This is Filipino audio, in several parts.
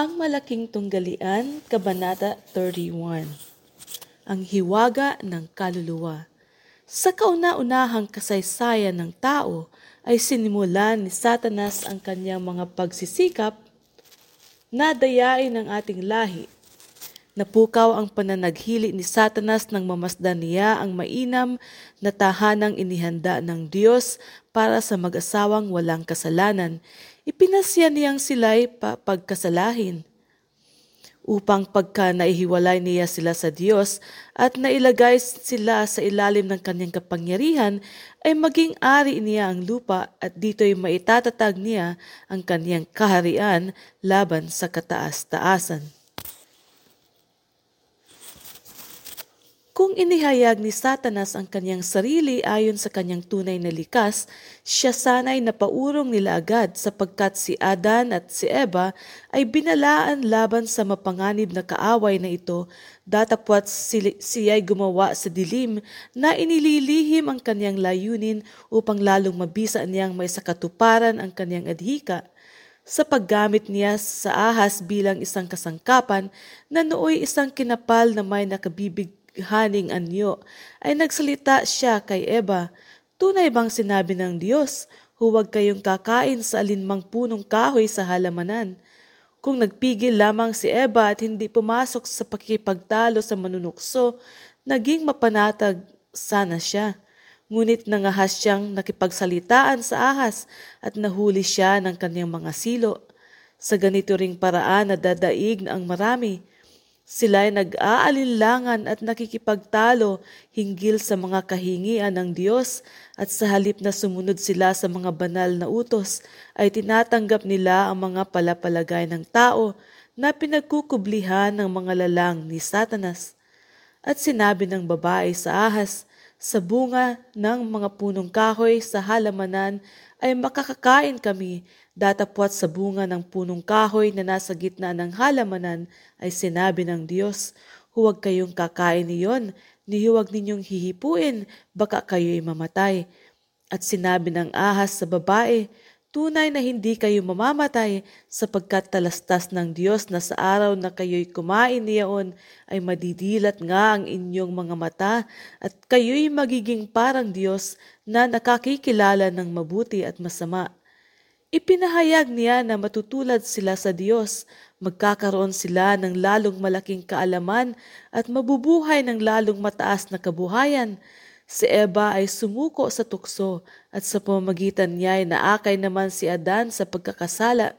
Ang Malaking Tunggalian, Kabanata 31 Ang Hiwaga ng Kaluluwa Sa kauna-unahang kasaysayan ng tao ay sinimulan ni Satanas ang kanyang mga pagsisikap na dayain ng ating lahi. Napukaw ang pananaghili ni Satanas nang mamasdan niya ang mainam na tahanang inihanda ng Diyos para sa mag-asawang walang kasalanan ipinasya niyang sila'y pagkasalahin upang pagka naihiwalay niya sila sa Diyos at nailagay sila sa ilalim ng kanyang kapangyarihan, ay maging ari niya ang lupa at dito'y maitatatag niya ang kanyang kaharian laban sa kataas-taasan. Kung inihayag ni Satanas ang kanyang sarili ayon sa kanyang tunay na likas, siya sana'y napaurong nila agad sapagkat si Adan at si Eva ay binalaan laban sa mapanganib na kaaway na ito datapwat siya'y gumawa sa dilim na inililihim ang kanyang layunin upang lalong mabisa niyang may sakatuparan ang kanyang adhika. Sa paggamit niya sa ahas bilang isang kasangkapan na nooy isang kinapal na may nakabibig haning anyo, ay nagsalita siya kay Eva, Tunay bang sinabi ng Diyos, huwag kayong kakain sa alinmang punong kahoy sa halamanan? Kung nagpigil lamang si Eva at hindi pumasok sa pakipagtalo sa manunukso, naging mapanatag sana siya. Ngunit nangahas siyang nakipagsalitaan sa ahas at nahuli siya ng kanyang mga silo. Sa ganito ring paraan na dadaig ang marami, sila ay nag-aalinlangan at nakikipagtalo hinggil sa mga kahingian ng Diyos at sa halip na sumunod sila sa mga banal na utos ay tinatanggap nila ang mga palapalagay ng tao na pinagkukublihan ng mga lalang ni Satanas. At sinabi ng babae sa ahas, sa bunga ng mga punong kahoy sa halamanan ay makakakain kami Datapwat sa bunga ng punong kahoy na nasa gitna ng halamanan ay sinabi ng Diyos, Huwag kayong kakain niyon, ni huwag ninyong hihipuin, baka kayo'y mamatay. At sinabi ng ahas sa babae, Tunay na hindi kayo mamamatay sapagkat talastas ng Diyos na sa araw na kayo'y kumain niyaon ay madidilat nga ang inyong mga mata at kayo'y magiging parang Diyos na nakakikilala ng mabuti at masama. Ipinahayag niya na matutulad sila sa Diyos, magkakaroon sila ng lalong malaking kaalaman at mabubuhay ng lalong mataas na kabuhayan. Si Eva ay sumuko sa tukso at sa pamamagitan niya ay naakay naman si Adan sa pagkakasala.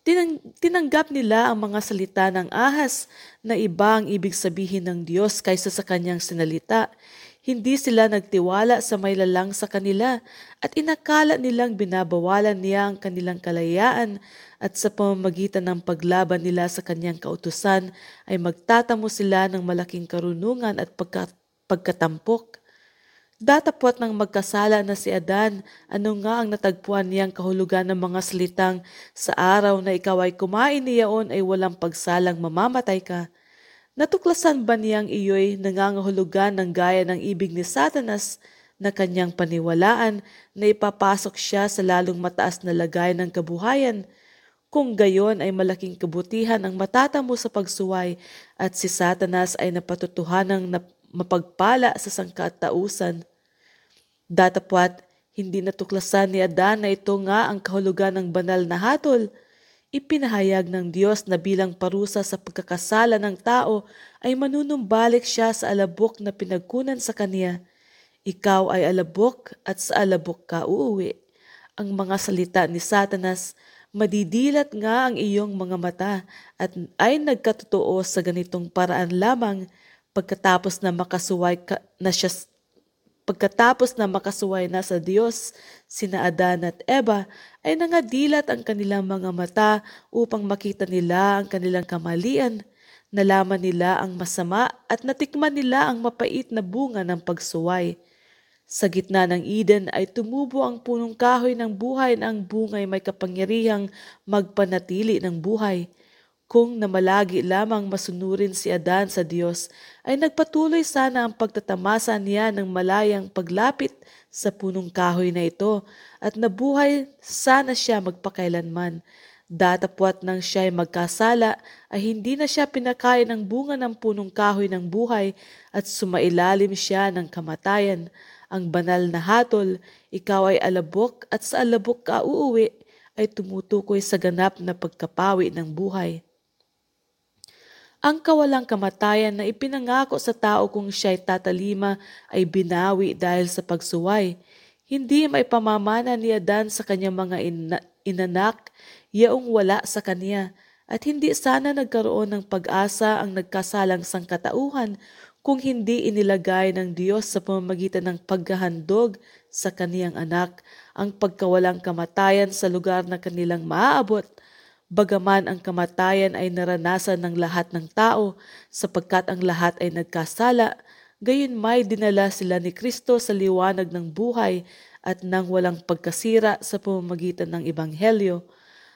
Tinang, tinanggap nila ang mga salita ng ahas na iba ang ibig sabihin ng Diyos kaysa sa kanyang sinalita. Hindi sila nagtiwala sa may lalang sa kanila at inakala nilang binabawalan niya ang kanilang kalayaan at sa pamamagitan ng paglaban nila sa kanyang kautusan ay magtatamo sila ng malaking karunungan at pagka, pagkatampok. Datapot ng magkasala na si Adan, ano nga ang natagpuan niyang kahulugan ng mga salitang sa araw na ikaw ay kumain niyaon ay walang pagsalang mamamatay ka. Natuklasan ba niyang iyo'y nangangahulugan ng gaya ng ibig ni Satanas na kanyang paniwalaan na ipapasok siya sa lalong mataas na lagay ng kabuhayan? Kung gayon ay malaking kabutihan ang matatamo sa pagsuway at si Satanas ay napatutuhanang na mapagpala sa sangkatausan. Datapwat, hindi natuklasan ni Adan na ito nga ang kahulugan ng banal na hatol – Ipinahayag ng Diyos na bilang parusa sa pagkakasala ng tao ay manunumbalik siya sa alabok na pinagkunan sa kanya. Ikaw ay alabok at sa alabok ka uuwi. Ang mga salita ni Satanas, madidilat nga ang iyong mga mata at ay nagkatotoo sa ganitong paraan lamang pagkatapos na makasuway ka, na siya Pagkatapos na makasuway na sa Diyos, sina Adan at Eva ay nangadilat ang kanilang mga mata upang makita nila ang kanilang kamalian, nalaman nila ang masama at natikman nila ang mapait na bunga ng pagsuway. Sa gitna ng Eden ay tumubo ang punong kahoy ng buhay na ang bungay may kapangyarihang magpanatili ng buhay. Kung namalagi lamang masunurin si Adan sa Diyos, ay nagpatuloy sana ang pagtatamasa niya ng malayang paglapit sa punong kahoy na ito at nabuhay sana siya magpakailanman. Datapwat nang siya ay magkasala ay hindi na siya pinakain ng bunga ng punong kahoy ng buhay at sumailalim siya ng kamatayan. Ang banal na hatol, ikaw ay alabok at sa alabok ka uuwi ay tumutukoy sa ganap na pagkapawi ng buhay. Ang kawalang kamatayan na ipinangako sa tao kung siya ay tatalima ay binawi dahil sa pagsuway. Hindi may pamamana ni Adan sa kanyang mga ina- inanak yaong wala sa kanya at hindi sana nagkaroon ng pag-asa ang nagkasalang sangkatauhan kung hindi inilagay ng Diyos sa pamamagitan ng paghahandog sa kaniyang anak ang pagkawalang kamatayan sa lugar na kanilang maaabot, bagaman ang kamatayan ay naranasan ng lahat ng tao sapagkat ang lahat ay nagkasala, gayon may dinala sila ni Kristo sa liwanag ng buhay at nang walang pagkasira sa pamamagitan ng Ebanghelyo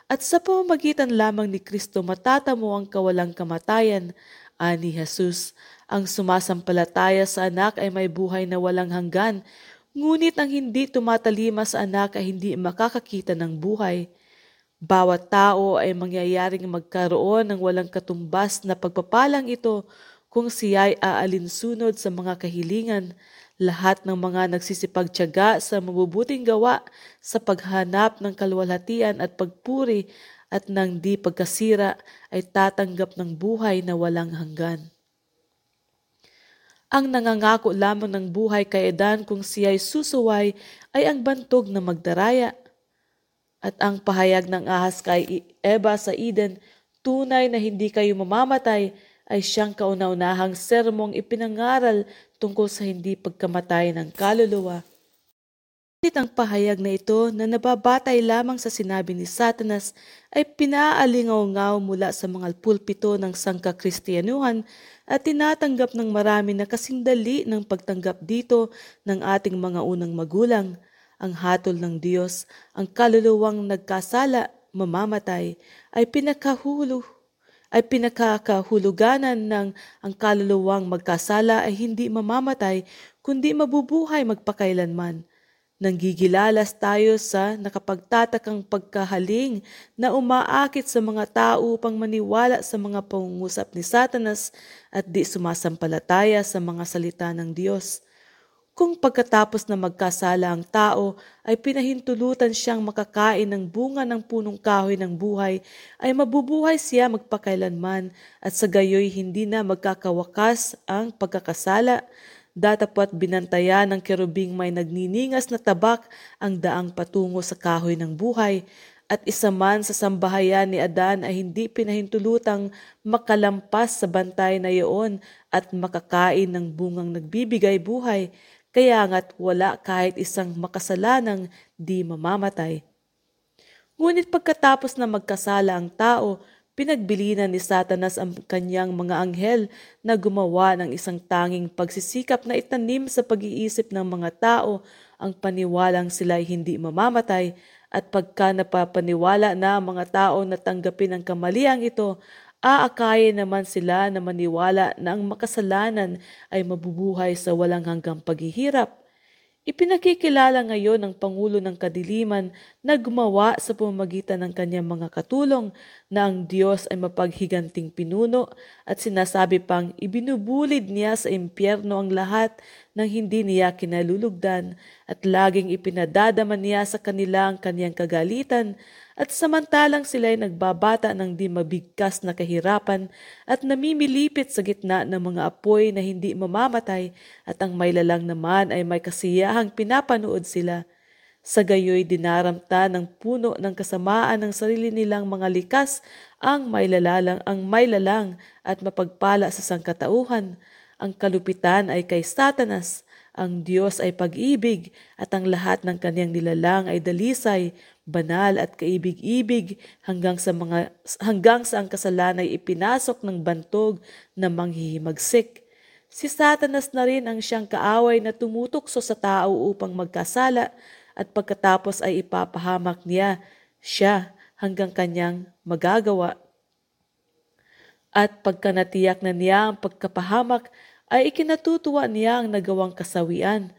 at sa pamamagitan lamang ni Kristo matatamo ang kawalang kamatayan, ani Jesus. Ang sumasampalataya sa anak ay may buhay na walang hanggan, ngunit ang hindi tumatalima sa anak ay hindi makakakita ng buhay. Bawat tao ay mangyayaring magkaroon ng walang katumbas na pagpapalang ito kung siya ay aalinsunod sa mga kahilingan lahat ng mga nagsisipagtyaga sa mabubuting gawa sa paghanap ng kalwalhatian at pagpuri at ng di pagkasira ay tatanggap ng buhay na walang hanggan. Ang nangangako lamang ng buhay kay Edan kung siya ay susuway ay ang bantog na magdaraya. At ang pahayag ng ahas kay Eva sa Eden, tunay na hindi kayo mamamatay, ay siyang kauna-unahang sermong ipinangaral tungkol sa hindi pagkamatay ng kaluluwa. Ngunit ang pahayag na ito na nababatay lamang sa sinabi ni Satanas ay pinaalingaw-ngaw mula sa mga pulpito ng sangka-Kristiyanuhan at tinatanggap ng marami na kasindali ng pagtanggap dito ng ating mga unang magulang. Ang hatol ng Diyos, ang kaluluwang nagkasala, mamamatay, ay pinakahulo ay pinakakahuluganan ng ang kaluluwang magkasala ay hindi mamamatay kundi mabubuhay magpakailanman. Nanggigilalas tayo sa nakapagtatakang pagkahaling na umaakit sa mga tao upang maniwala sa mga pangungusap ni Satanas at di sumasampalataya sa mga salita ng Diyos. Kung pagkatapos na magkasala ang tao ay pinahintulutan siyang makakain ng bunga ng punong kahoy ng buhay, ay mabubuhay siya magpakailanman at sa gayoy hindi na magkakawakas ang pagkakasala. Datapat binantayan ng kerubing may nagniningas na tabak ang daang patungo sa kahoy ng buhay at isa man sa sambahayan ni Adan ay hindi pinahintulutang makalampas sa bantay na iyon at makakain ng bungang nagbibigay buhay kaya nga't wala kahit isang makasalanang di mamamatay. Ngunit pagkatapos na magkasala ang tao, pinagbilinan ni Satanas ang kanyang mga anghel na gumawa ng isang tanging pagsisikap na itanim sa pag-iisip ng mga tao ang paniwalang sila ay hindi mamamatay at pagka napapaniwala na ang mga tao na tanggapin ang kamaliang ito aakayin naman sila na maniwala na ang makasalanan ay mabubuhay sa walang hanggang paghihirap. Ipinakikilala ngayon ng Pangulo ng Kadiliman na gumawa sa pamamagitan ng kanyang mga katulong na ang Diyos ay mapaghiganting pinuno at sinasabi pang ibinubulid niya sa impyerno ang lahat ng hindi niya kinalulugdan at laging ipinadadaman niya sa kanila ang kanyang kagalitan at samantalang sila ay nagbabata ng di mabigkas na kahirapan at namimilipit sa gitna ng mga apoy na hindi mamamatay at ang may lalang naman ay may kasiyahang pinapanood sila. Sa gayoy dinaramta ng puno ng kasamaan ng sarili nilang mga likas ang may ang may lalang at mapagpala sa sangkatauhan. Ang kalupitan ay kay Satanas, ang Diyos ay pag-ibig at ang lahat ng kanyang nilalang ay dalisay, banal at kaibig-ibig hanggang sa mga hanggang sa ang kasalanan ay ipinasok ng bantog na manghihimagsik. Si Satanas na rin ang siyang kaaway na tumutukso sa tao upang magkasala at pagkatapos ay ipapahamak niya siya hanggang kanyang magagawa. At pagka natiyak na niya ang pagkapahamak, ay ikinatutuwa niya ang nagawang kasawian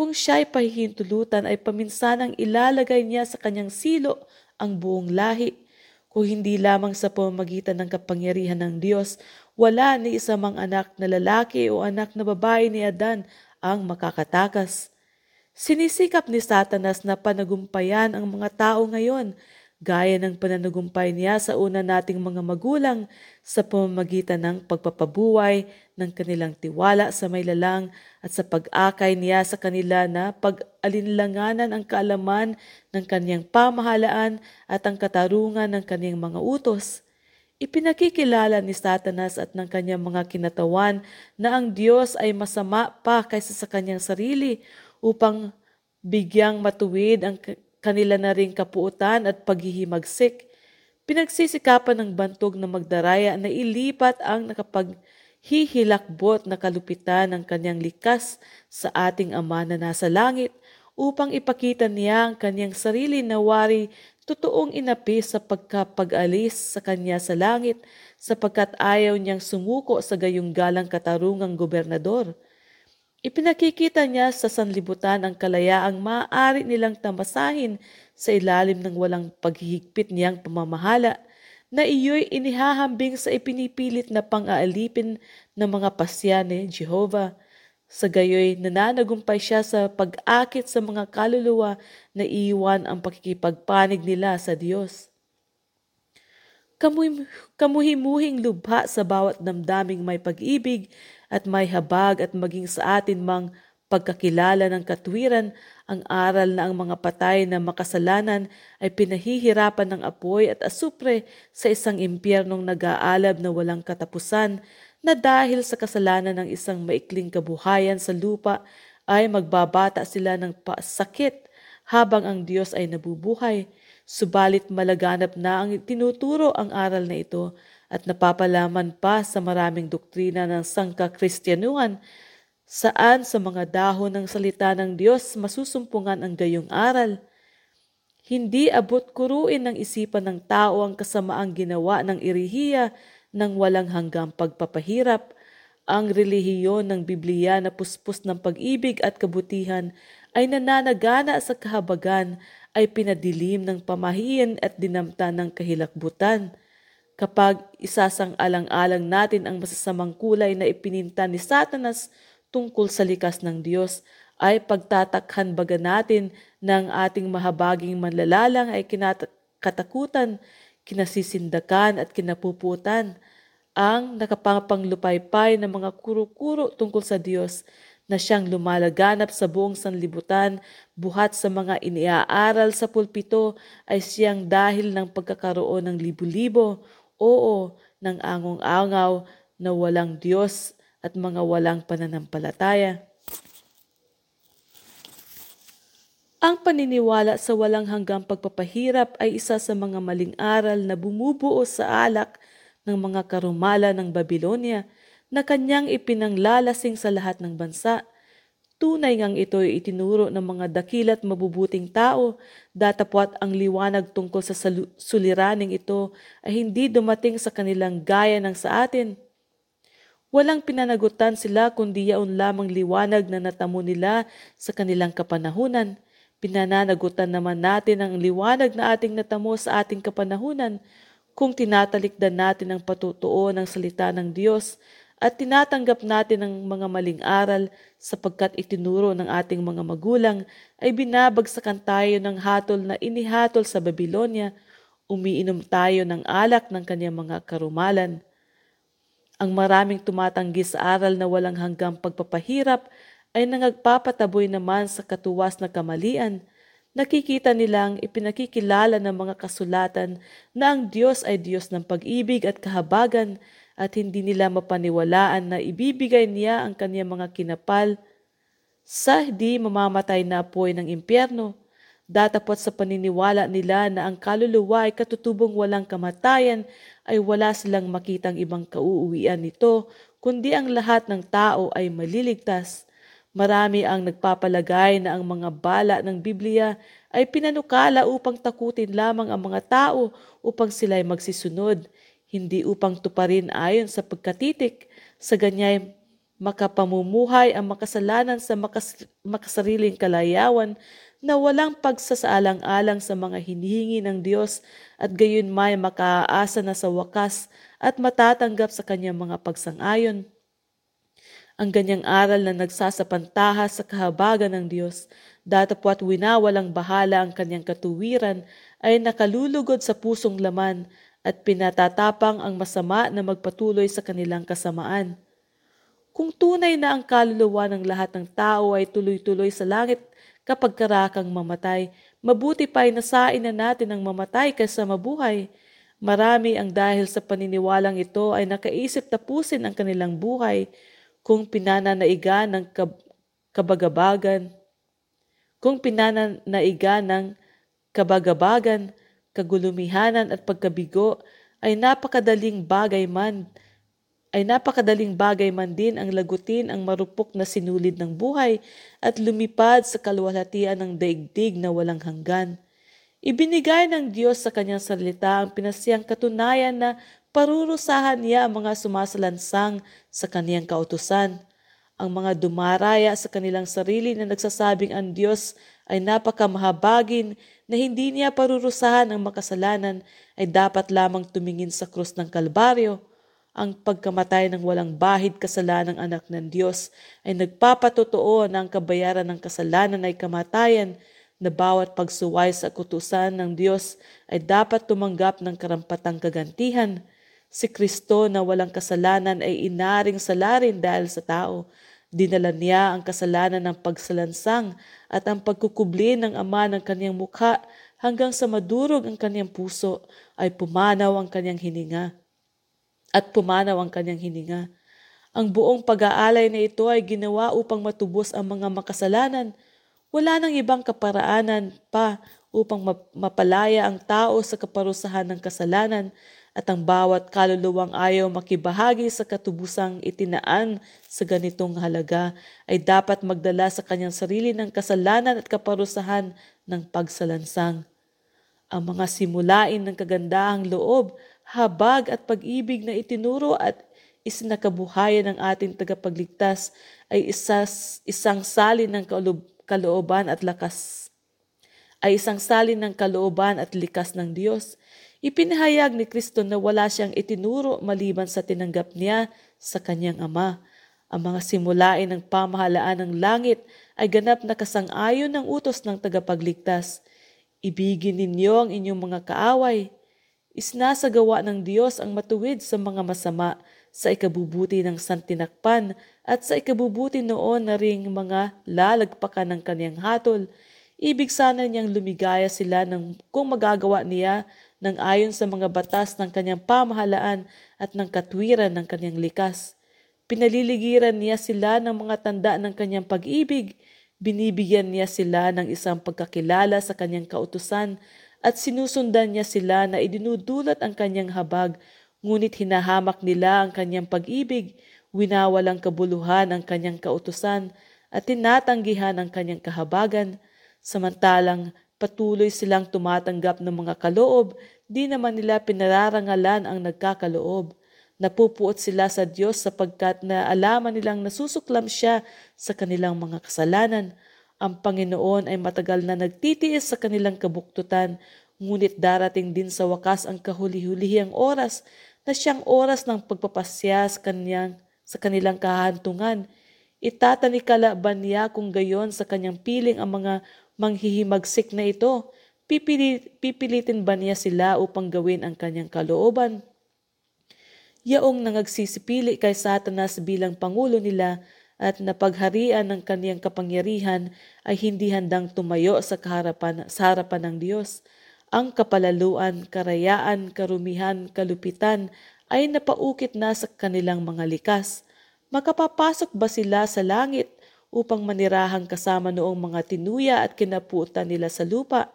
kung siya'y pahihintulutan ay paminsanang ilalagay niya sa kanyang silo ang buong lahi. kung hindi lamang sa pamamagitan ng kapangyarihan ng Diyos, wala ni isa mang anak na lalaki o anak na babae ni Adan ang makakatakas. Sinisikap ni Satanas na panagumpayan ang mga tao ngayon gaya ng pananagumpay niya sa una nating mga magulang sa pamamagitan ng pagpapabuhay ng kanilang tiwala sa may lalang at sa pag-akay niya sa kanila na pag-alinlanganan ang kaalaman ng kaniyang pamahalaan at ang katarungan ng kaniyang mga utos. Ipinakikilala ni Satanas at ng kanyang mga kinatawan na ang Diyos ay masama pa kaysa sa kanyang sarili upang bigyang matuwid ang kanila na ring kapuutan at paghihimagsik. Pinagsisikapan ng bantog na magdaraya na ilipat ang nakapaghihilakbot na kalupitan ng kanyang likas sa ating Ama na nasa langit upang ipakita niya ang kanyang sarili na wari totoong inapi sa pagkapag-alis sa kanya sa langit sapagkat ayaw niyang sumuko sa gayong galang katarungang gobernador. Ipinakikita niya sa sanlibutan ang kalayaang maaari nilang tamasahin sa ilalim ng walang paghihigpit niyang pamamahala na iyo'y inihahambing sa ipinipilit na pang-aalipin ng mga pasya ni Jehovah. Sa gayoy, nananagumpay siya sa pag-akit sa mga kaluluwa na iiwan ang pakikipagpanig nila sa Diyos. Kamuhimuhing lubha sa bawat damdaming may pag-ibig at may habag at maging sa atin mang pagkakilala ng katwiran ang aral na ang mga patay na makasalanan ay pinahihirapan ng apoy at asupre sa isang impyernong nag-aalab na walang katapusan na dahil sa kasalanan ng isang maikling kabuhayan sa lupa ay magbabata sila ng pasakit habang ang Diyos ay nabubuhay. Subalit malaganap na ang tinuturo ang aral na ito at napapalaman pa sa maraming doktrina ng sangka-kristyanuhan saan sa mga dahon ng salita ng Diyos masusumpungan ang gayong aral. Hindi abot kuruin ng isipan ng tao ang kasamaang ginawa ng irihiya ng walang hanggang pagpapahirap. Ang relihiyon ng Biblia na puspos ng pag-ibig at kabutihan ay nananagana sa kahabagan ay pinadilim ng pamahiin at dinamta ng kahilakbutan kapag isasang alang-alang natin ang masasamang kulay na ipininta ni Satanas tungkol sa likas ng Diyos, ay pagtatakhan baga natin ng ating mahabaging manlalalang ay kinakatakutan, kinasisindakan at kinapuputan. Ang nakapanglupaypay ng mga kuro-kuro tungkol sa Diyos na siyang lumalaganap sa buong sanlibutan, buhat sa mga iniaaral sa pulpito ay siyang dahil ng pagkakaroon ng libo-libo oo ng angong-angaw na walang Diyos at mga walang pananampalataya. Ang paniniwala sa walang hanggang pagpapahirap ay isa sa mga maling aral na bumubuo sa alak ng mga karumala ng Babylonia na kanyang ipinanglalasing sa lahat ng bansa Tunay ngang ito ay itinuro ng mga dakilat mabubuting tao, datapwat ang liwanag tungkol sa suliraning ito ay hindi dumating sa kanilang gaya ng sa atin. Walang pinanagutan sila kundi yaon lamang liwanag na natamo nila sa kanilang kapanahunan. Pinananagutan naman natin ang liwanag na ating natamo sa ating kapanahunan kung tinatalikdan natin ang patutuo ng salita ng Diyos at tinatanggap natin ang mga maling aral sapagkat itinuro ng ating mga magulang ay binabagsakan tayo ng hatol na inihatol sa Babylonia, umiinom tayo ng alak ng kanyang mga karumalan. Ang maraming tumatanggi sa aral na walang hanggang pagpapahirap ay nangagpapataboy naman sa katuwas na kamalian. Nakikita nilang ipinakikilala ng mga kasulatan na ang Diyos ay Diyos ng pag-ibig at kahabagan at hindi nila mapaniwalaan na ibibigay niya ang kanyang mga kinapal sa hindi mamamatay na apoy ng impyerno. Datapot sa paniniwala nila na ang kaluluwa ay katutubong walang kamatayan ay wala silang makitang ibang kauuwian nito, kundi ang lahat ng tao ay maliligtas. Marami ang nagpapalagay na ang mga bala ng Biblia ay pinanukala upang takutin lamang ang mga tao upang sila ay magsisunod hindi upang tuparin ayon sa pagkatitik, sa ganyay makapamumuhay ang makasalanan sa makas- makasariling kalayawan na walang pagsasaalang-alang sa mga hinihingi ng Diyos at gayon may makaaasa na sa wakas at matatanggap sa kanyang mga pagsang-ayon. Ang ganyang aral na nagsasapantaha sa kahabagan ng Diyos, datapwat winawalang bahala ang kanyang katuwiran, ay nakalulugod sa pusong laman at pinatatapang ang masama na magpatuloy sa kanilang kasamaan. Kung tunay na ang kaluluwa ng lahat ng tao ay tuloy-tuloy sa langit kapag karakang mamatay, mabuti pa ay nasain na natin ang mamatay kaysa mabuhay. Marami ang dahil sa paniniwalang ito ay nakaisip tapusin ang kanilang buhay kung pinananaiga ng kab- kabagabagan, kung pinananaiga ng kabagabagan, kagulumihanan at pagkabigo ay napakadaling bagay man ay napakadaling bagay man din ang lagutin ang marupok na sinulid ng buhay at lumipad sa kaluwalhatian ng daigdig na walang hanggan. Ibinigay ng Diyos sa kanyang salita ang pinasiyang katunayan na parurusahan niya ang mga sumasalansang sa kaniyang kautusan. Ang mga dumaraya sa kanilang sarili na nagsasabing ang Diyos ay napakamahabagin na hindi niya parurusahan ang makasalanan ay dapat lamang tumingin sa krus ng Kalbaryo. Ang pagkamatay ng walang bahid kasalanan ng anak ng Diyos ay nagpapatotoo na ang kabayaran ng kasalanan ay kamatayan na bawat pagsuway sa kutusan ng Diyos ay dapat tumanggap ng karampatang kagantihan Si Kristo na walang kasalanan ay inaring salarin dahil sa tao. Dinala niya ang kasalanan ng pagsalansang at ang pagkukubli ng Ama ng kanyang mukha hanggang sa madurog ang kanyang puso ay pumanaw ang kanyang hininga. At pumanaw ang kanyang hininga. Ang buong pag-aalay na ito ay ginawa upang matubos ang mga makasalanan. Wala nang ibang kaparaanan pa upang mapalaya ang tao sa kaparusahan ng kasalanan at ang bawat kaluluwang ayaw makibahagi sa katubusang itinaan sa ganitong halaga ay dapat magdala sa kanyang sarili ng kasalanan at kaparusahan ng pagsalansang. Ang mga simulain ng kagandahang loob, habag at pag-ibig na itinuro at isinakabuhayan ng ating tagapagligtas ay isas, isang salin ng kalooban at lakas ay isang salin ng kalooban at likas ng Diyos Ipinahayag ni Kristo na wala siyang itinuro maliban sa tinanggap niya sa kanyang Ama. Ang mga simulain ng pamahalaan ng langit ay ganap na kasang-ayon ng utos ng tagapagligtas. Ibigin ninyo ang inyong mga kaaway. Isnasagawa ng Diyos ang matuwid sa mga masama sa ikabubuti ng santinakpan at sa ikabubuti noon na ring mga lalagpakan ng kanyang hatol. Ibig sana niyang lumigaya sila ng kung magagawa niya ng ayon sa mga batas ng kanyang pamahalaan at ng katwiran ng kanyang likas. Pinaliligiran niya sila ng mga tanda ng kanyang pag-ibig, binibigyan niya sila ng isang pagkakilala sa kanyang kautusan at sinusundan niya sila na idinudulot ang kanyang habag, ngunit hinahamak nila ang kanyang pag-ibig, winawalang kabuluhan ang kanyang kautusan at tinatanggihan ang kanyang kahabagan, samantalang Patuloy silang tumatanggap ng mga kaloob, di naman nila pinararangalan ang nagkakaloob. Napupuot sila sa Diyos sapagkat naalaman nilang nasusuklam siya sa kanilang mga kasalanan. Ang Panginoon ay matagal na nagtitiis sa kanilang kabuktutan, ngunit darating din sa wakas ang kahuli-hulihang oras na siyang oras ng pagpapasya sa, kanyang, sa kanilang kahantungan. Itatanikala ba niya kung gayon sa kanyang piling ang mga manghihimagsik na ito, pipilit, pipilitin ba niya sila upang gawin ang kanyang kalooban? Yaong nangagsisipili kay Satanas bilang pangulo nila at napagharian ng kaniyang kapangyarihan ay hindi handang tumayo sa, kaharapan, sa harapan ng Diyos. Ang kapalaluan, karayaan, karumihan, kalupitan ay napaukit na sa kanilang mga likas. Makapapasok ba sila sa langit upang manirahan kasama noong mga tinuya at kinaputan nila sa lupa.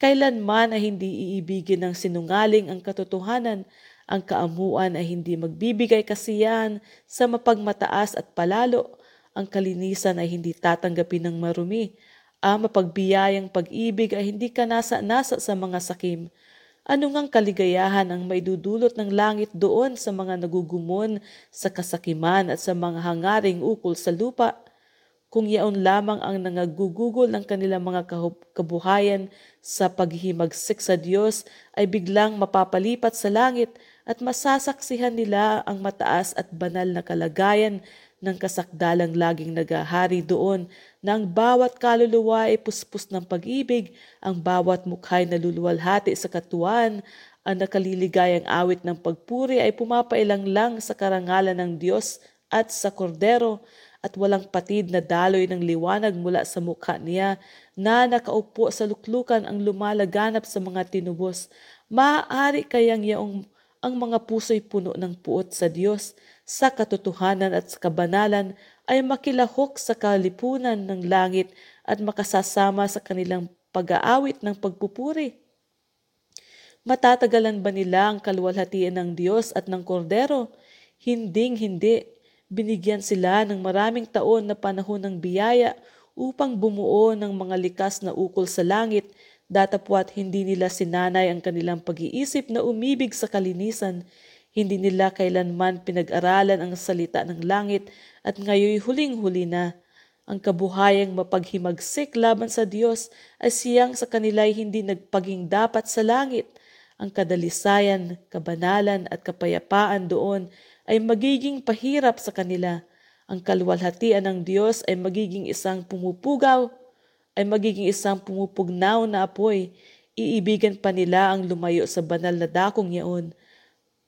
Kailanman ay hindi iibigin ng sinungaling ang katotohanan, ang kaamuan ay hindi magbibigay kasiyahan sa mapagmataas at palalo, ang kalinisan ay hindi tatanggapin ng marumi, ang mapagbiyayang pag-ibig ay hindi kanasa-nasa sa mga sakim. Ano ngang kaligayahan ang maidudulot ng langit doon sa mga nagugumon sa kasakiman at sa mga hangaring ukol sa lupa? Kung yaon lamang ang nangagugugol ng kanilang mga kabuhayan sa paghihimagsik sa Diyos ay biglang mapapalipat sa langit at masasaksihan nila ang mataas at banal na kalagayan ng kasakdalang laging nagahari doon na ang bawat kaluluwa ay puspos ng pag-ibig, ang bawat mukhay na luluwalhati sa katuan, ang nakaliligayang awit ng pagpuri ay pumapailang lang sa karangalan ng Diyos at sa kordero at walang patid na daloy ng liwanag mula sa mukha niya na nakaupo sa luklukan ang lumalaganap sa mga tinubos. Maaari kayang yaong ang mga puso'y puno ng puot sa Diyos, sa katotohanan at sa kabanalan ay makilahok sa kalipunan ng langit at makasasama sa kanilang pag-aawit ng pagpupuri. Matatagalan ba nila ang kaluwalhatian ng Diyos at ng Kordero? Hinding hindi binigyan sila ng maraming taon na panahon ng biyaya upang bumuo ng mga likas na ukol sa langit, datapwat hindi nila sinanay ang kanilang pag-iisip na umibig sa kalinisan, hindi nila kailanman pinag-aralan ang salita ng langit at ngayoy huling-huli na. Ang kabuhayang mapaghimagsik laban sa Diyos ay siyang sa kanila'y hindi nagpaging dapat sa langit. Ang kadalisayan, kabanalan at kapayapaan doon ay magiging pahirap sa kanila. Ang kaluwalhatian ng Diyos ay magiging isang pumupugaw, ay magiging isang pumupugnaw na apoy. Iibigan pa nila ang lumayo sa banal na dakong yaon.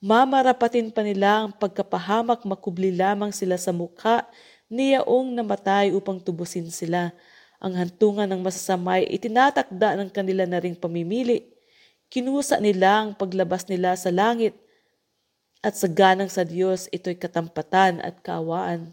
Mamarapatin pa nila ang pagkapahamak makubli lamang sila sa mukha ni yaong namatay upang tubusin sila. Ang hantungan ng masasamay itinatakda ng kanila na ring pamimili. Kinusa nila ang paglabas nila sa langit at sa ganang sa Diyos ito'y katampatan at kaawaan.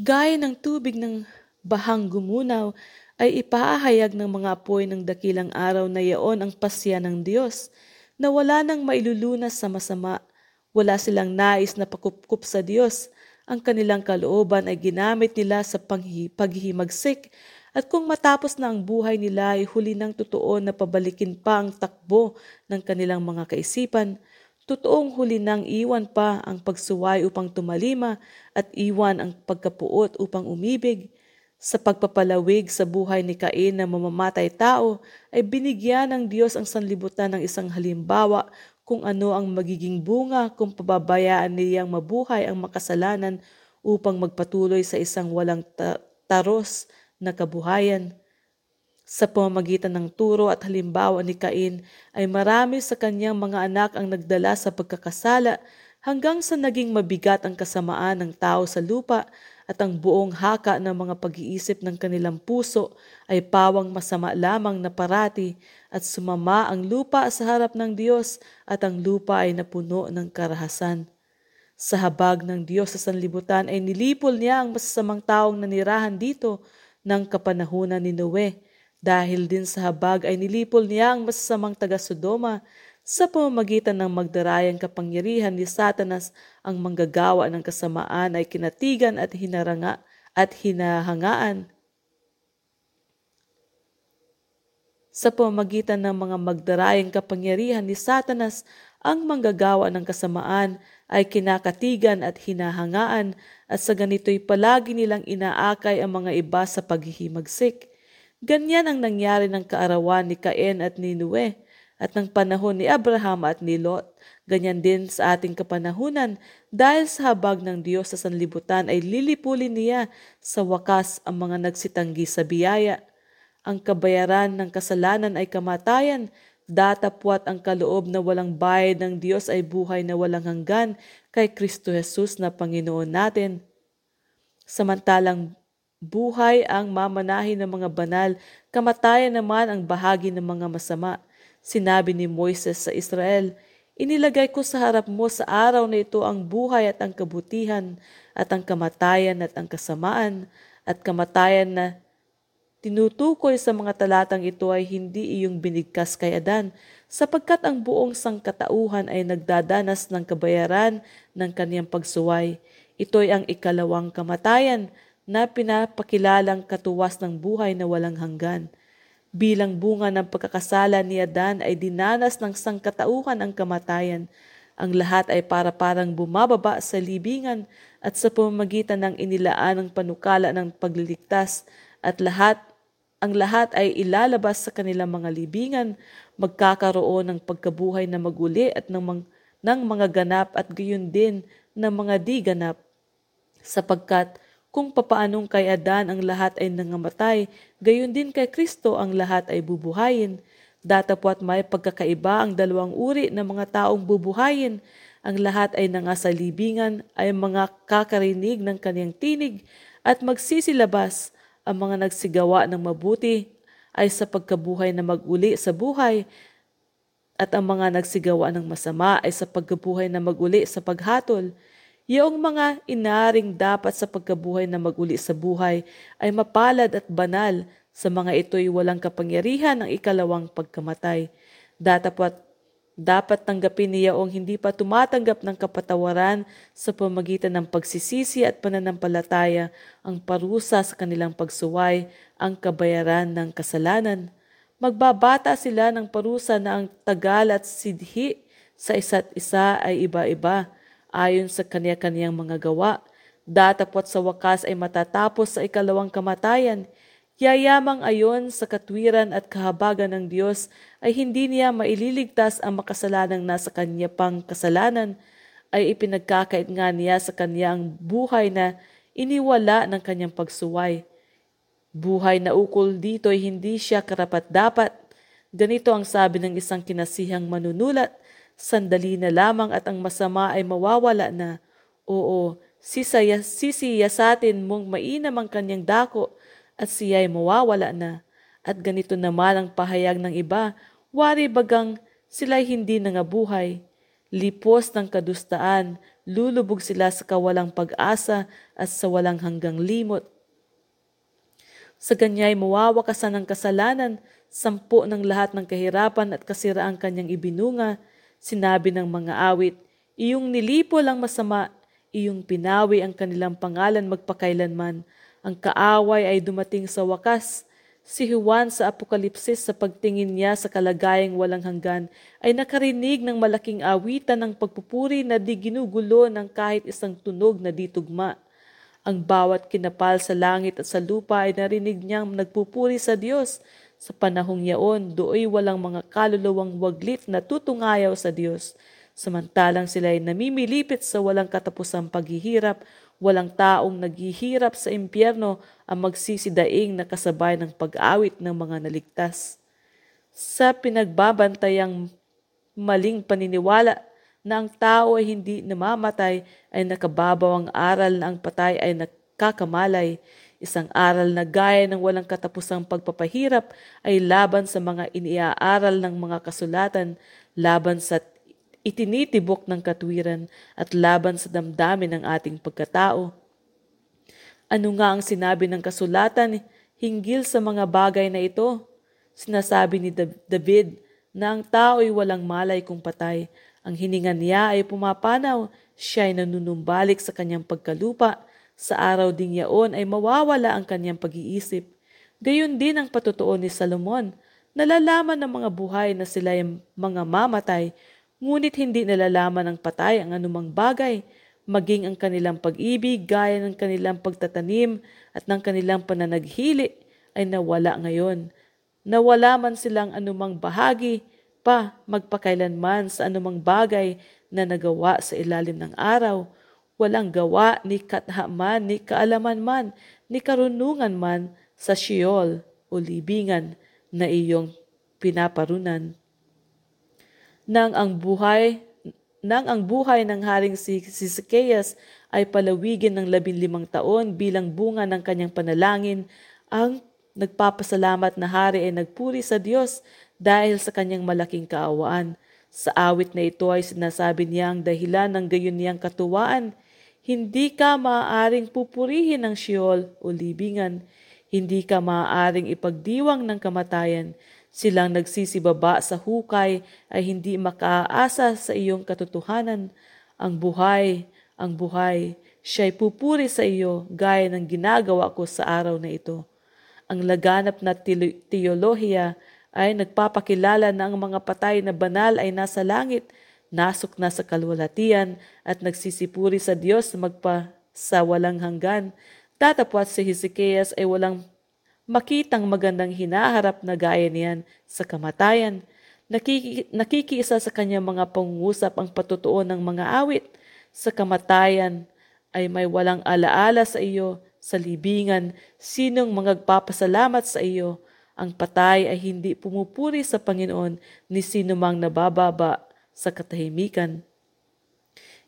Gaya ng tubig ng bahang gumunaw ay ipaahayag ng mga apoy ng dakilang araw na yaon ang pasya ng Diyos na wala nang mailulunas sa masama. Wala silang nais na pakupkup sa Diyos. Ang kanilang kalooban ay ginamit nila sa paghihimagsik at kung matapos na ang buhay nila ay huli ng totoo na pabalikin pa ang takbo ng kanilang mga kaisipan, totoong huli nang iwan pa ang pagsuway upang tumalima at iwan ang pagkapuot upang umibig, sa pagpapalawig sa buhay ni Cain na mamamatay tao ay binigyan ng Diyos ang sanlibutan ng isang halimbawa kung ano ang magiging bunga kung pababayaan niyang mabuhay ang makasalanan upang magpatuloy sa isang walang ta- taros na kabuhayan. Sa pamamagitan ng turo at halimbawa ni Cain ay marami sa kanyang mga anak ang nagdala sa pagkakasala hanggang sa naging mabigat ang kasamaan ng tao sa lupa at ang buong haka ng mga pag-iisip ng kanilang puso ay pawang masama lamang na parati at sumama ang lupa sa harap ng Diyos at ang lupa ay napuno ng karahasan. Sa habag ng Diyos sa sanlibutan ay nilipol niya ang masasamang taong nanirahan dito ng kapanahunan ni Noe. Dahil din sa habag ay nilipol niya ang masasamang taga-Sodoma sa pamamagitan ng magdarayang kapangyarihan ni Satanas ang manggagawa ng kasamaan ay kinatigan at hinaranga at hinahangaan. Sa pamamagitan ng mga magdarayang kapangyarihan ni Satanas, ang manggagawa ng kasamaan ay kinakatigan at hinahangaan at sa ganito'y palagi nilang inaakay ang mga iba sa paghihimagsik. Ganyan ang nangyari ng kaarawan ni Cain at ni Nue at ng panahon ni Abraham at ni Lot. Ganyan din sa ating kapanahunan dahil sa habag ng Diyos sa sanlibutan ay lilipulin niya sa wakas ang mga nagsitanggi sa biyaya. Ang kabayaran ng kasalanan ay kamatayan Datapwat ang kaloob na walang bayad ng Diyos ay buhay na walang hanggan kay Kristo Jesus na Panginoon natin. Samantalang buhay ang mamanahin ng mga banal, kamatayan naman ang bahagi ng mga masama. Sinabi ni Moises sa Israel, Inilagay ko sa harap mo sa araw na ito ang buhay at ang kabutihan, at ang kamatayan at ang kasamaan, at kamatayan na Tinutukoy sa mga talatang ito ay hindi iyong binigkas kay Adan, sapagkat ang buong sangkatauhan ay nagdadanas ng kabayaran ng kaniyang pagsuway. Ito'y ang ikalawang kamatayan na pinapakilalang katuwas ng buhay na walang hanggan. Bilang bunga ng pagkakasala ni Adan ay dinanas ng sangkatauhan ang kamatayan. Ang lahat ay para parang bumababa sa libingan at sa pamamagitan ng inilaan ng panukala ng pagliligtas at lahat ang lahat ay ilalabas sa kanilang mga libingan, magkakaroon ng pagkabuhay na maguli at ng, ng mga ganap at gayon din ng mga di ganap. Sapagkat kung papaanong kay Adan ang lahat ay nangamatay, gayon din kay Kristo ang lahat ay bubuhayin. Datapwat may pagkakaiba ang dalawang uri ng mga taong bubuhayin. Ang lahat ay nangasalibingan ay mga kakarinig ng kaniyang tinig at magsisilabas ang mga nagsigawa ng mabuti ay sa pagkabuhay na maguli sa buhay at ang mga nagsigawa ng masama ay sa pagkabuhay na maguli sa paghatol. Yung mga inaring dapat sa pagkabuhay na maguli sa buhay ay mapalad at banal sa mga ito'y walang kapangyarihan ng ikalawang pagkamatay. Datapat dapat tanggapin niya ang hindi pa tumatanggap ng kapatawaran sa pamagitan ng pagsisisi at pananampalataya ang parusa sa kanilang pagsuway, ang kabayaran ng kasalanan. Magbabata sila ng parusa na ang tagal at sidhi sa isa't isa ay iba-iba ayon sa kanya-kanyang mga gawa. Datapot sa wakas ay matatapos sa ikalawang kamatayan, Yayamang ayon sa katwiran at kahabagan ng Diyos ay hindi niya maililigtas ang makasalanang nasa kanya pang kasalanan ay ipinagkakait nga niya sa kanyang buhay na iniwala ng kanyang pagsuway. Buhay na ukol dito ay hindi siya karapat-dapat. Ganito ang sabi ng isang kinasihang manunulat, sandali na lamang at ang masama ay mawawala na. Oo, sisaya, sisiya sa atin mong mainam ang kanyang dako at siya ay mawawala na. At ganito naman ang pahayag ng iba, wari bagang sila'y hindi nangabuhay. Lipos ng kadustaan, lulubog sila sa kawalang pag-asa at sa walang hanggang limot. Sa ganyay mawawakasan ng kasalanan, sampu ng lahat ng kahirapan at kasiraang kanyang ibinunga, sinabi ng mga awit, iyong nilipo lang masama, iyong pinawi ang kanilang pangalan magpakailanman, ang kaaway ay dumating sa wakas. Si Juan sa Apokalipsis sa pagtingin niya sa kalagayang walang hanggan ay nakarinig ng malaking awitan ng pagpupuri na di ginugulo ng kahit isang tunog na ditugma. Ang bawat kinapal sa langit at sa lupa ay narinig niyang nagpupuri sa Diyos. Sa panahong yaon, dooy walang mga kaluluwang waglit na tutungayaw sa Diyos. Samantalang sila ay namimilipit sa walang katapusang paghihirap, Walang taong naghihirap sa impyerno ang magsisidaing na kasabay ng pag-awit ng mga naligtas. Sa pinagbabantayang maling paniniwala na ang tao ay hindi namamatay ay nakababaw ang aral na ang patay ay nakakamalay. Isang aral na gaya ng walang katapusang pagpapahirap ay laban sa mga iniaaral ng mga kasulatan, laban sa itinitibok ng katwiran at laban sa damdamin ng ating pagkatao. Ano nga ang sinabi ng kasulatan hinggil sa mga bagay na ito? Sinasabi ni David na ang tao ay walang malay kung patay. Ang hininga niya ay pumapanaw, siya ay nanunumbalik sa kanyang pagkalupa. Sa araw ding yaon ay mawawala ang kanyang pag-iisip. Gayon din ang patutuo ni Salomon. Nalalaman ng mga buhay na sila ay mga mamatay, Ngunit hindi nalalaman ng patay ang anumang bagay, maging ang kanilang pag-ibig gaya ng kanilang pagtatanim at ng kanilang pananaghili ay nawala ngayon. Nawala man silang anumang bahagi pa magpakailanman sa anumang bagay na nagawa sa ilalim ng araw. Walang gawa ni kathaman, ni kaalaman man, ni karunungan man sa Sheol o libingan na iyong pinaparunan nang ang buhay nang ang buhay ng haring si Zacchaeus ay palawigin ng labinlimang taon bilang bunga ng kanyang panalangin, ang nagpapasalamat na hari ay nagpuri sa Diyos dahil sa kanyang malaking kaawaan. Sa awit na ito ay sinasabi niya ang dahilan ng gayon niyang katuwaan. Hindi ka maaaring pupurihin ng Sheol o libingan. Hindi ka maaaring ipagdiwang ng kamatayan Silang nagsisibaba sa hukay ay hindi makaasa sa iyong katotohanan. Ang buhay, ang buhay, siya'y pupuri sa iyo gaya ng ginagawa ko sa araw na ito. Ang laganap na teolohiya ay nagpapakilala na ang mga patay na banal ay nasa langit. nasok na sa kalwalatian at nagsisipuri sa Diyos magpa sa walang hanggan. Tatapos si Hezekias ay walang makitang magandang hinaharap na gaya niyan sa kamatayan. Nakiki, nakikiisa sa kanyang mga pangungusap ang patutuo ng mga awit. Sa kamatayan ay may walang alaala sa iyo, sa libingan, sinong magpapasalamat sa iyo. Ang patay ay hindi pumupuri sa Panginoon ni sino mang nabababa sa katahimikan.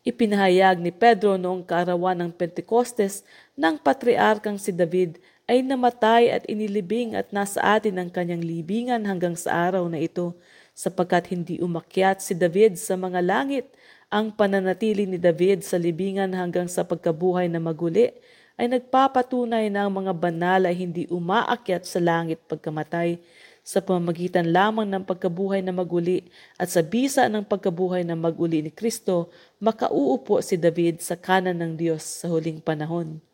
Ipinahayag ni Pedro noong kaarawan ng Pentecostes ng patriarkang si David ay namatay at inilibing at nasa atin ang kanyang libingan hanggang sa araw na ito sapagkat hindi umakyat si David sa mga langit. Ang pananatili ni David sa libingan hanggang sa pagkabuhay na maguli ay nagpapatunay na ang mga banal ay hindi umaakyat sa langit pagkamatay sa pamamagitan lamang ng pagkabuhay na maguli at sa bisa ng pagkabuhay na maguli ni Kristo, makauupo si David sa kanan ng Diyos sa huling panahon.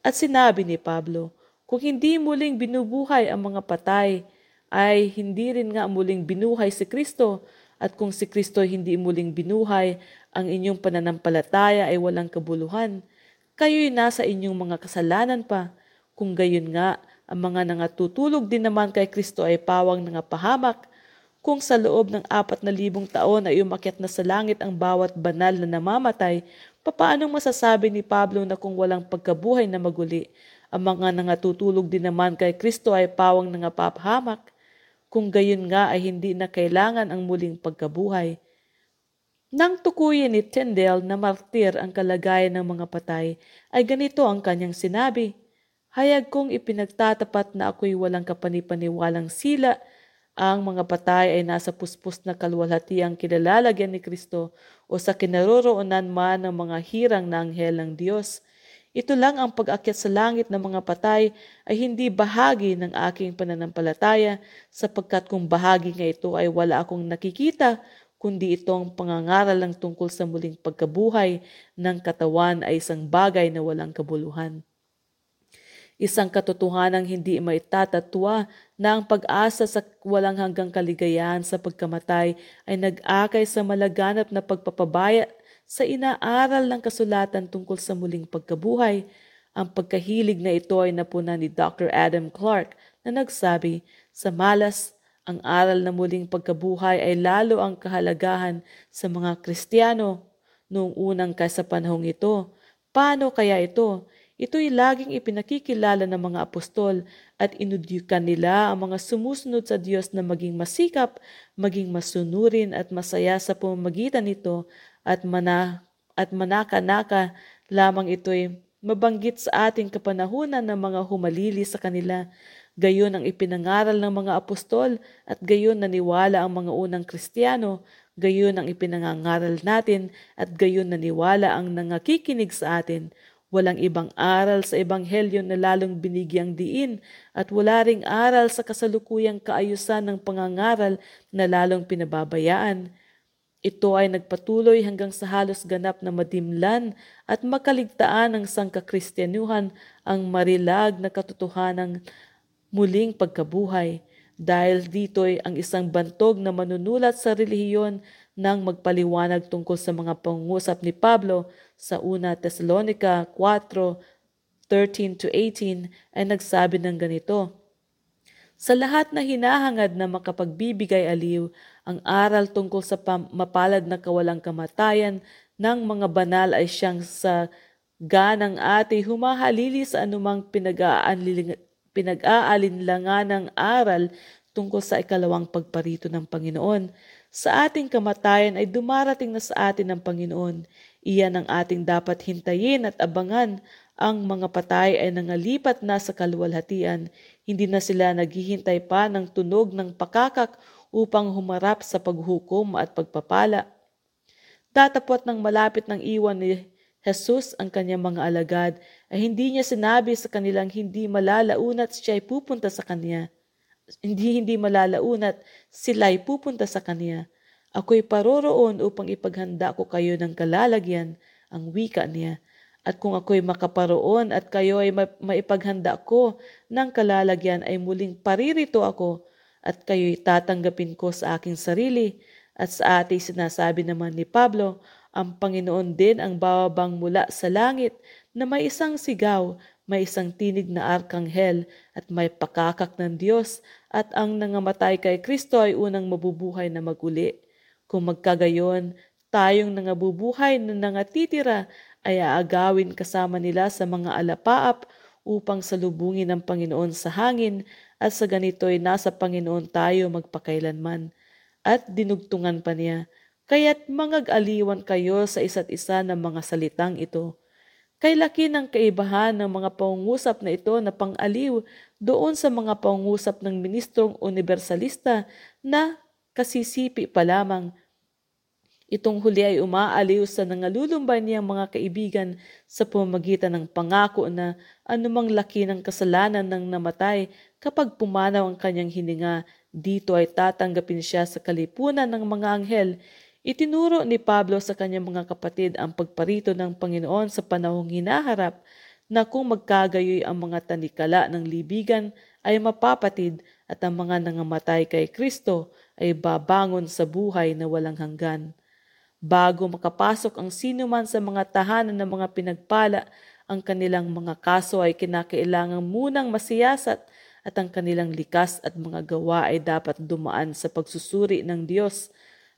At sinabi ni Pablo, kung hindi muling binubuhay ang mga patay, ay hindi rin nga muling binuhay si Kristo at kung si Kristo hindi muling binuhay, ang inyong pananampalataya ay walang kabuluhan. Kayo'y nasa inyong mga kasalanan pa. Kung gayon nga, ang mga nangatutulog din naman kay Kristo ay pawang nangapahamak. Kung sa loob ng apat na libong taon ay umakyat na sa langit ang bawat banal na namamatay, papaanong masasabi ni Pablo na kung walang pagkabuhay na maguli, ang mga nangatutulog din naman kay Kristo ay pawang nangapapahamak? Kung gayon nga ay hindi na kailangan ang muling pagkabuhay. Nang tukuyin ni Tyndale na martir ang kalagayan ng mga patay, ay ganito ang kanyang sinabi, Hayag kong ipinagtatapat na ako'y walang kapanipaniwalang sila. Ang mga patay ay nasa puspos na kalwalhatiang kinalalagyan ni Kristo o sa kinaroroonan man ng mga hirang na anghel ng Diyos. Ito lang ang pag-akyat sa langit ng mga patay ay hindi bahagi ng aking pananampalataya sapagkat kung bahagi nga ito ay wala akong nakikita kundi itong pangangaral lang tungkol sa muling pagkabuhay ng katawan ay isang bagay na walang kabuluhan. Isang katotohanang hindi maitatatwa na ang pag-asa sa walang hanggang kaligayahan sa pagkamatay ay nag-akay sa malaganap na pagpapabaya sa inaaral ng kasulatan tungkol sa muling pagkabuhay. Ang pagkahilig na ito ay napuna ni Dr. Adam Clark na nagsabi, sa malas, ang aral na muling pagkabuhay ay lalo ang kahalagahan sa mga Kristiyano noong unang kaysa panahong ito. Paano kaya ito? Ito'y laging ipinakikilala ng mga apostol at inudyukan nila ang mga sumusunod sa Diyos na maging masikap, maging masunurin at masaya sa pamamagitan nito at, mana, at manaka-naka lamang ito'y mabanggit sa ating kapanahunan ng mga humalili sa kanila. Gayon ang ipinangaral ng mga apostol at gayon naniwala ang mga unang Kristiyano, gayon ang ipinangangaral natin at gayon naniwala ang nangakikinig sa atin Walang ibang aral sa Ebanghelyo na lalong binigyang diin at wala ring aral sa kasalukuyang kaayusan ng pangangaral na lalong pinababayaan. Ito ay nagpatuloy hanggang sa halos ganap na madimlan at makaligtaan ng sangkakristyanuhan ang marilag na katotohanan muling pagkabuhay. Dahil dito'y ang isang bantog na manunulat sa relihiyon nang magpaliwanag tungkol sa mga pangungusap ni Pablo sa una Thessalonica 4:13 to 18 ay nagsabi ng ganito, Sa lahat na hinahangad na makapagbibigay aliw, ang aral tungkol sa mapalad na kawalang kamatayan ng mga banal ay siyang sa ganang ate humahalili sa anumang pinag-aalinlangan ng aral tungkol sa ikalawang pagparito ng Panginoon sa ating kamatayan ay dumarating na sa atin ng Panginoon. Iyan ang ating dapat hintayin at abangan. Ang mga patay ay nangalipat na sa kaluwalhatian. Hindi na sila naghihintay pa ng tunog ng pakakak upang humarap sa paghukom at pagpapala. Datapot ng malapit ng iwan ni Jesus ang kanyang mga alagad ay hindi niya sinabi sa kanilang hindi malalaunat siya ay pupunta sa kanya hindi hindi malalaunat, sila'y pupunta sa kanya. Ako'y paroroon upang ipaghanda ko kayo ng kalalagyan, ang wika niya. At kung ako'y makaparoon at kayo ay maipaghanda ko ng kalalagyan ay muling paririto ako at kayo'y tatanggapin ko sa aking sarili At sa ating sinasabi naman ni Pablo, ang Panginoon din ang bababang mula sa langit na may isang sigaw, may isang tinig na arkanghel at may pakakak ng Diyos at ang nangamatay kay Kristo ay unang mabubuhay na maguli. Kung magkagayon, tayong nangabubuhay na nangatitira ay aagawin kasama nila sa mga alapaap upang salubungin ng Panginoon sa hangin at sa ganito'y nasa Panginoon tayo magpakailanman. At dinugtungan pa niya, kaya't mangag-aliwan kayo sa isa't isa ng mga salitang ito. Kay laki ng kaibahan ng mga pangungusap na ito na pang-aliw doon sa mga pangungusap ng ministrong universalista na kasisipi pa lamang. Itong huli ay umaaliw sa nangalulumbay niyang mga kaibigan sa pamamagitan ng pangako na anumang laki ng kasalanan ng namatay kapag pumanaw ang kanyang hininga, dito ay tatanggapin siya sa kalipunan ng mga anghel Itinuro ni Pablo sa kanyang mga kapatid ang pagparito ng Panginoon sa panahong hinaharap na kung magkagayoy ang mga tanikala ng libigan ay mapapatid at ang mga nangamatay kay Kristo ay babangon sa buhay na walang hanggan. Bago makapasok ang sino man sa mga tahanan ng mga pinagpala, ang kanilang mga kaso ay kinakailangang munang masiyasat at ang kanilang likas at mga gawa ay dapat dumaan sa pagsusuri ng Diyos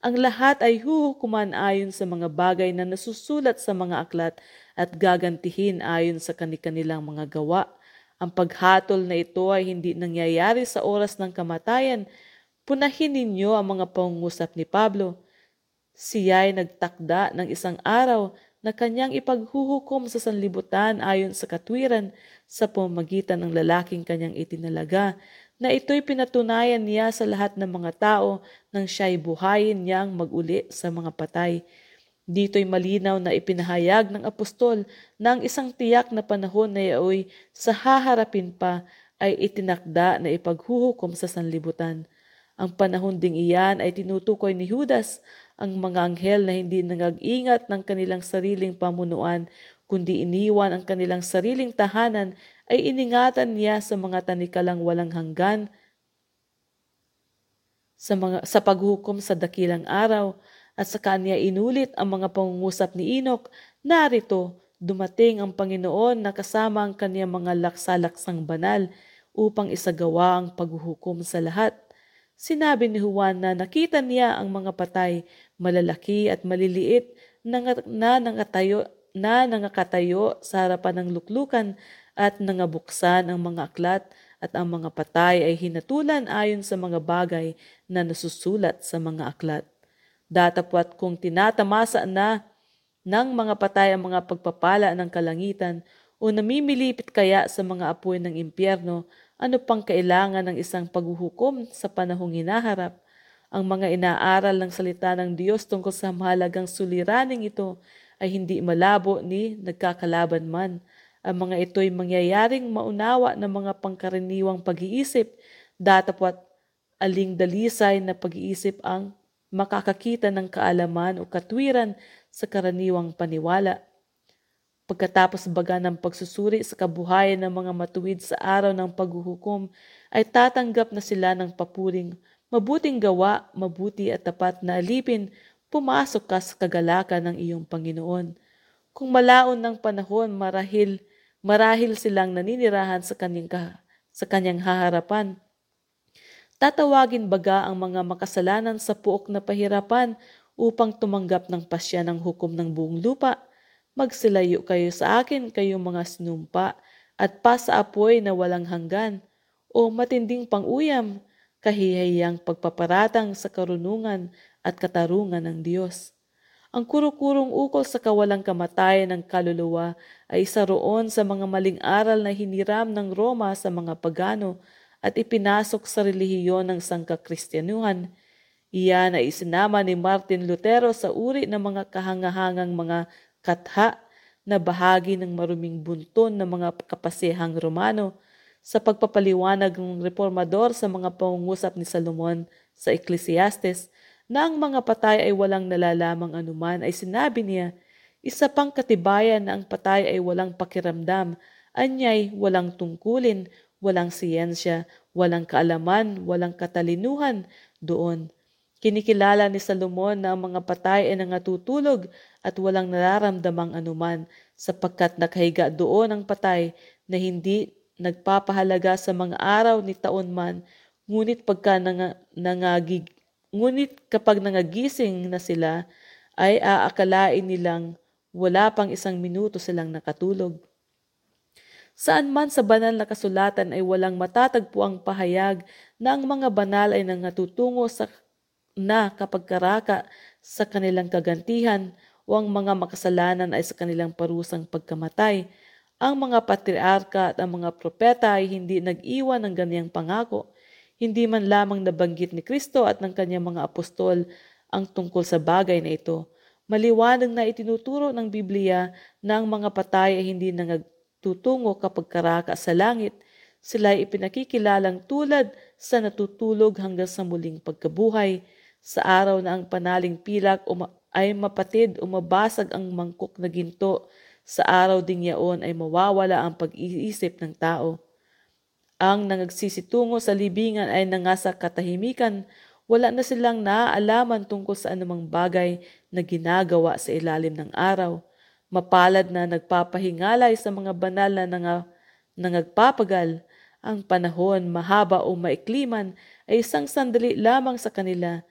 ang lahat ay huhukuman ayon sa mga bagay na nasusulat sa mga aklat at gagantihin ayon sa kanilang mga gawa. Ang paghatol na ito ay hindi nangyayari sa oras ng kamatayan. Punahin ninyo ang mga pangungusap ni Pablo. Siya ay nagtakda ng isang araw na kanyang ipaghuhukom sa sanlibutan ayon sa katwiran sa pamagitan ng lalaking kanyang itinalaga na ito'y pinatunayan niya sa lahat ng mga tao nang siya'y buhayin niyang maguli sa mga patay. Dito'y malinaw na ipinahayag ng apostol na ang isang tiyak na panahon na iyo'y sa haharapin pa ay itinakda na ipaghuhukom sa sanlibutan. Ang panahon ding iyan ay tinutukoy ni Judas ang mga anghel na hindi nangag-ingat ng kanilang sariling pamunuan kundi iniwan ang kanilang sariling tahanan ay iningatan niya sa mga tanikalang walang hanggan sa, mga, sa paghukom sa dakilang araw at sa kanya inulit ang mga pangungusap ni Enoch, narito dumating ang Panginoon na kasama ang kanyang mga laksalaksang banal upang isagawa ang paghuhukom sa lahat. Sinabi ni Juan na nakita niya ang mga patay, malalaki at maliliit na, na nangatayo na nangakatayo sa harapan ng luklukan at nangabuksan ang mga aklat at ang mga patay ay hinatulan ayon sa mga bagay na nasusulat sa mga aklat. Datapwat kung tinatamasa na ng mga patay ang mga pagpapala ng kalangitan o namimilipit kaya sa mga apoy ng impyerno, ano pang kailangan ng isang paghuhukom sa panahong hinaharap? Ang mga inaaral ng salita ng Diyos tungkol sa mahalagang suliraning ito ay hindi malabo ni nagkakalaban man. Ang mga ito'y mangyayaring maunawa ng mga pangkaraniwang pag-iisip, datapwat aling dalisay na pag-iisip ang makakakita ng kaalaman o katwiran sa karaniwang paniwala. Pagkatapos baga ng pagsusuri sa kabuhayan ng mga matuwid sa araw ng paghuhukom, ay tatanggap na sila ng papuring mabuting gawa, mabuti at tapat na alipin pumasok ka sa kagalakan ng iyong Panginoon. Kung malaon ng panahon, marahil, marahil silang naninirahan sa kanyang, sa kanyang haharapan. Tatawagin baga ang mga makasalanan sa puok na pahirapan upang tumanggap ng pasya ng hukom ng buong lupa. Magsilayo kayo sa akin, kayong mga sinumpa, at pa apoy na walang hanggan, o matinding panguyam, kahihayang pagpaparatang sa karunungan at katarungan ng Diyos. Ang kurukurong ukol sa kawalang kamatayan ng kaluluwa ay isa roon sa mga maling aral na hiniram ng Roma sa mga pagano at ipinasok sa relihiyon ng sangkakristyanuhan. Iyan ay isinama ni Martin Lutero sa uri ng mga kahangahangang mga katha na bahagi ng maruming bunton ng mga kapasehang Romano sa pagpapaliwanag ng reformador sa mga pangungusap ni Salomon sa Ecclesiastes na ang mga patay ay walang nalalamang anuman ay sinabi niya, isa pang katibayan na ang patay ay walang pakiramdam, anyay walang tungkulin, walang siyensya, walang kaalaman, walang katalinuhan doon. Kinikilala ni Salomon na ang mga patay ay nangatutulog at walang nararamdamang anuman sapagkat nakahiga doon ang patay na hindi nagpapahalaga sa mga araw ni taon man ngunit pagka nanga, nangagig ngunit kapag nangagising na sila ay aakalain nilang wala pang isang minuto silang nakatulog. Saan man sa banal na kasulatan ay walang matatagpo ang pahayag na ang mga banal ay nangatutungo sa na kapag karaka sa kanilang kagantihan o ang mga makasalanan ay sa kanilang parusang pagkamatay. Ang mga patriarka at ang mga propeta ay hindi nag-iwan ng ganiyang pangako. Hindi man lamang nabanggit ni Kristo at ng kanyang mga apostol ang tungkol sa bagay na ito. Maliwanag na itinuturo ng Biblia na ang mga patay ay hindi nagtutungo kapag karaka sa langit. Sila ay ipinakikilalang tulad sa natutulog hanggang sa muling pagkabuhay sa araw na ang panaling pilak ay mapatid o mabasag ang mangkok na ginto, sa araw ding yaon ay mawawala ang pag-iisip ng tao. Ang nangagsisitungo sa libingan ay nangasa katahimikan, wala na silang naaalaman tungkol sa anumang bagay na ginagawa sa ilalim ng araw. Mapalad na nagpapahingalay sa mga banal na nang, nangagpapagal, ang panahon mahaba o maikliman ay isang sandali lamang sa kanila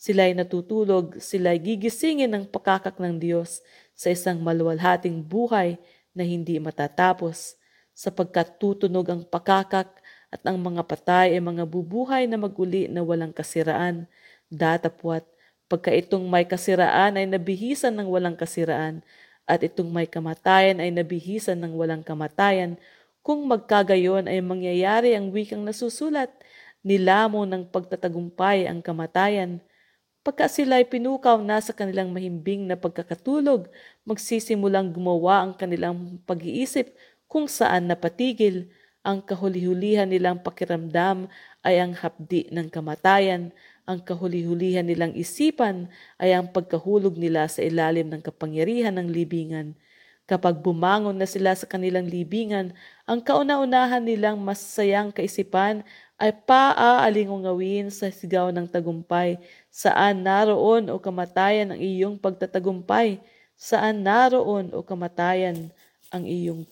Sila'y natutulog, sila'y gigisingin ng pakakak ng Diyos sa isang maluwalhating buhay na hindi matatapos, sapagkat tutunog ang pakakak at ang mga patay ay mga bubuhay na maguli na walang kasiraan. Datapwat, pagka itong may kasiraan ay nabihisan ng walang kasiraan, at itong may kamatayan ay nabihisan ng walang kamatayan, kung magkagayon ay mangyayari ang wikang nasusulat, nilamo ng pagtatagumpay ang kamatayan, Pagka sila ay pinukaw na sa kanilang mahimbing na pagkakatulog, magsisimulang gumawa ang kanilang pag-iisip kung saan napatigil. Ang kahuli-hulihan nilang pakiramdam ay ang hapdi ng kamatayan. Ang kahuli-hulihan nilang isipan ay ang pagkahulog nila sa ilalim ng kapangyarihan ng libingan. Kapag bumangon na sila sa kanilang libingan, ang kauna-unahan nilang masayang kaisipan ay paaalingungawin sa sigaw ng tagumpay. Saan naroon o kamatayan ang iyong pagtatagumpay? Saan naroon o kamatayan ang iyong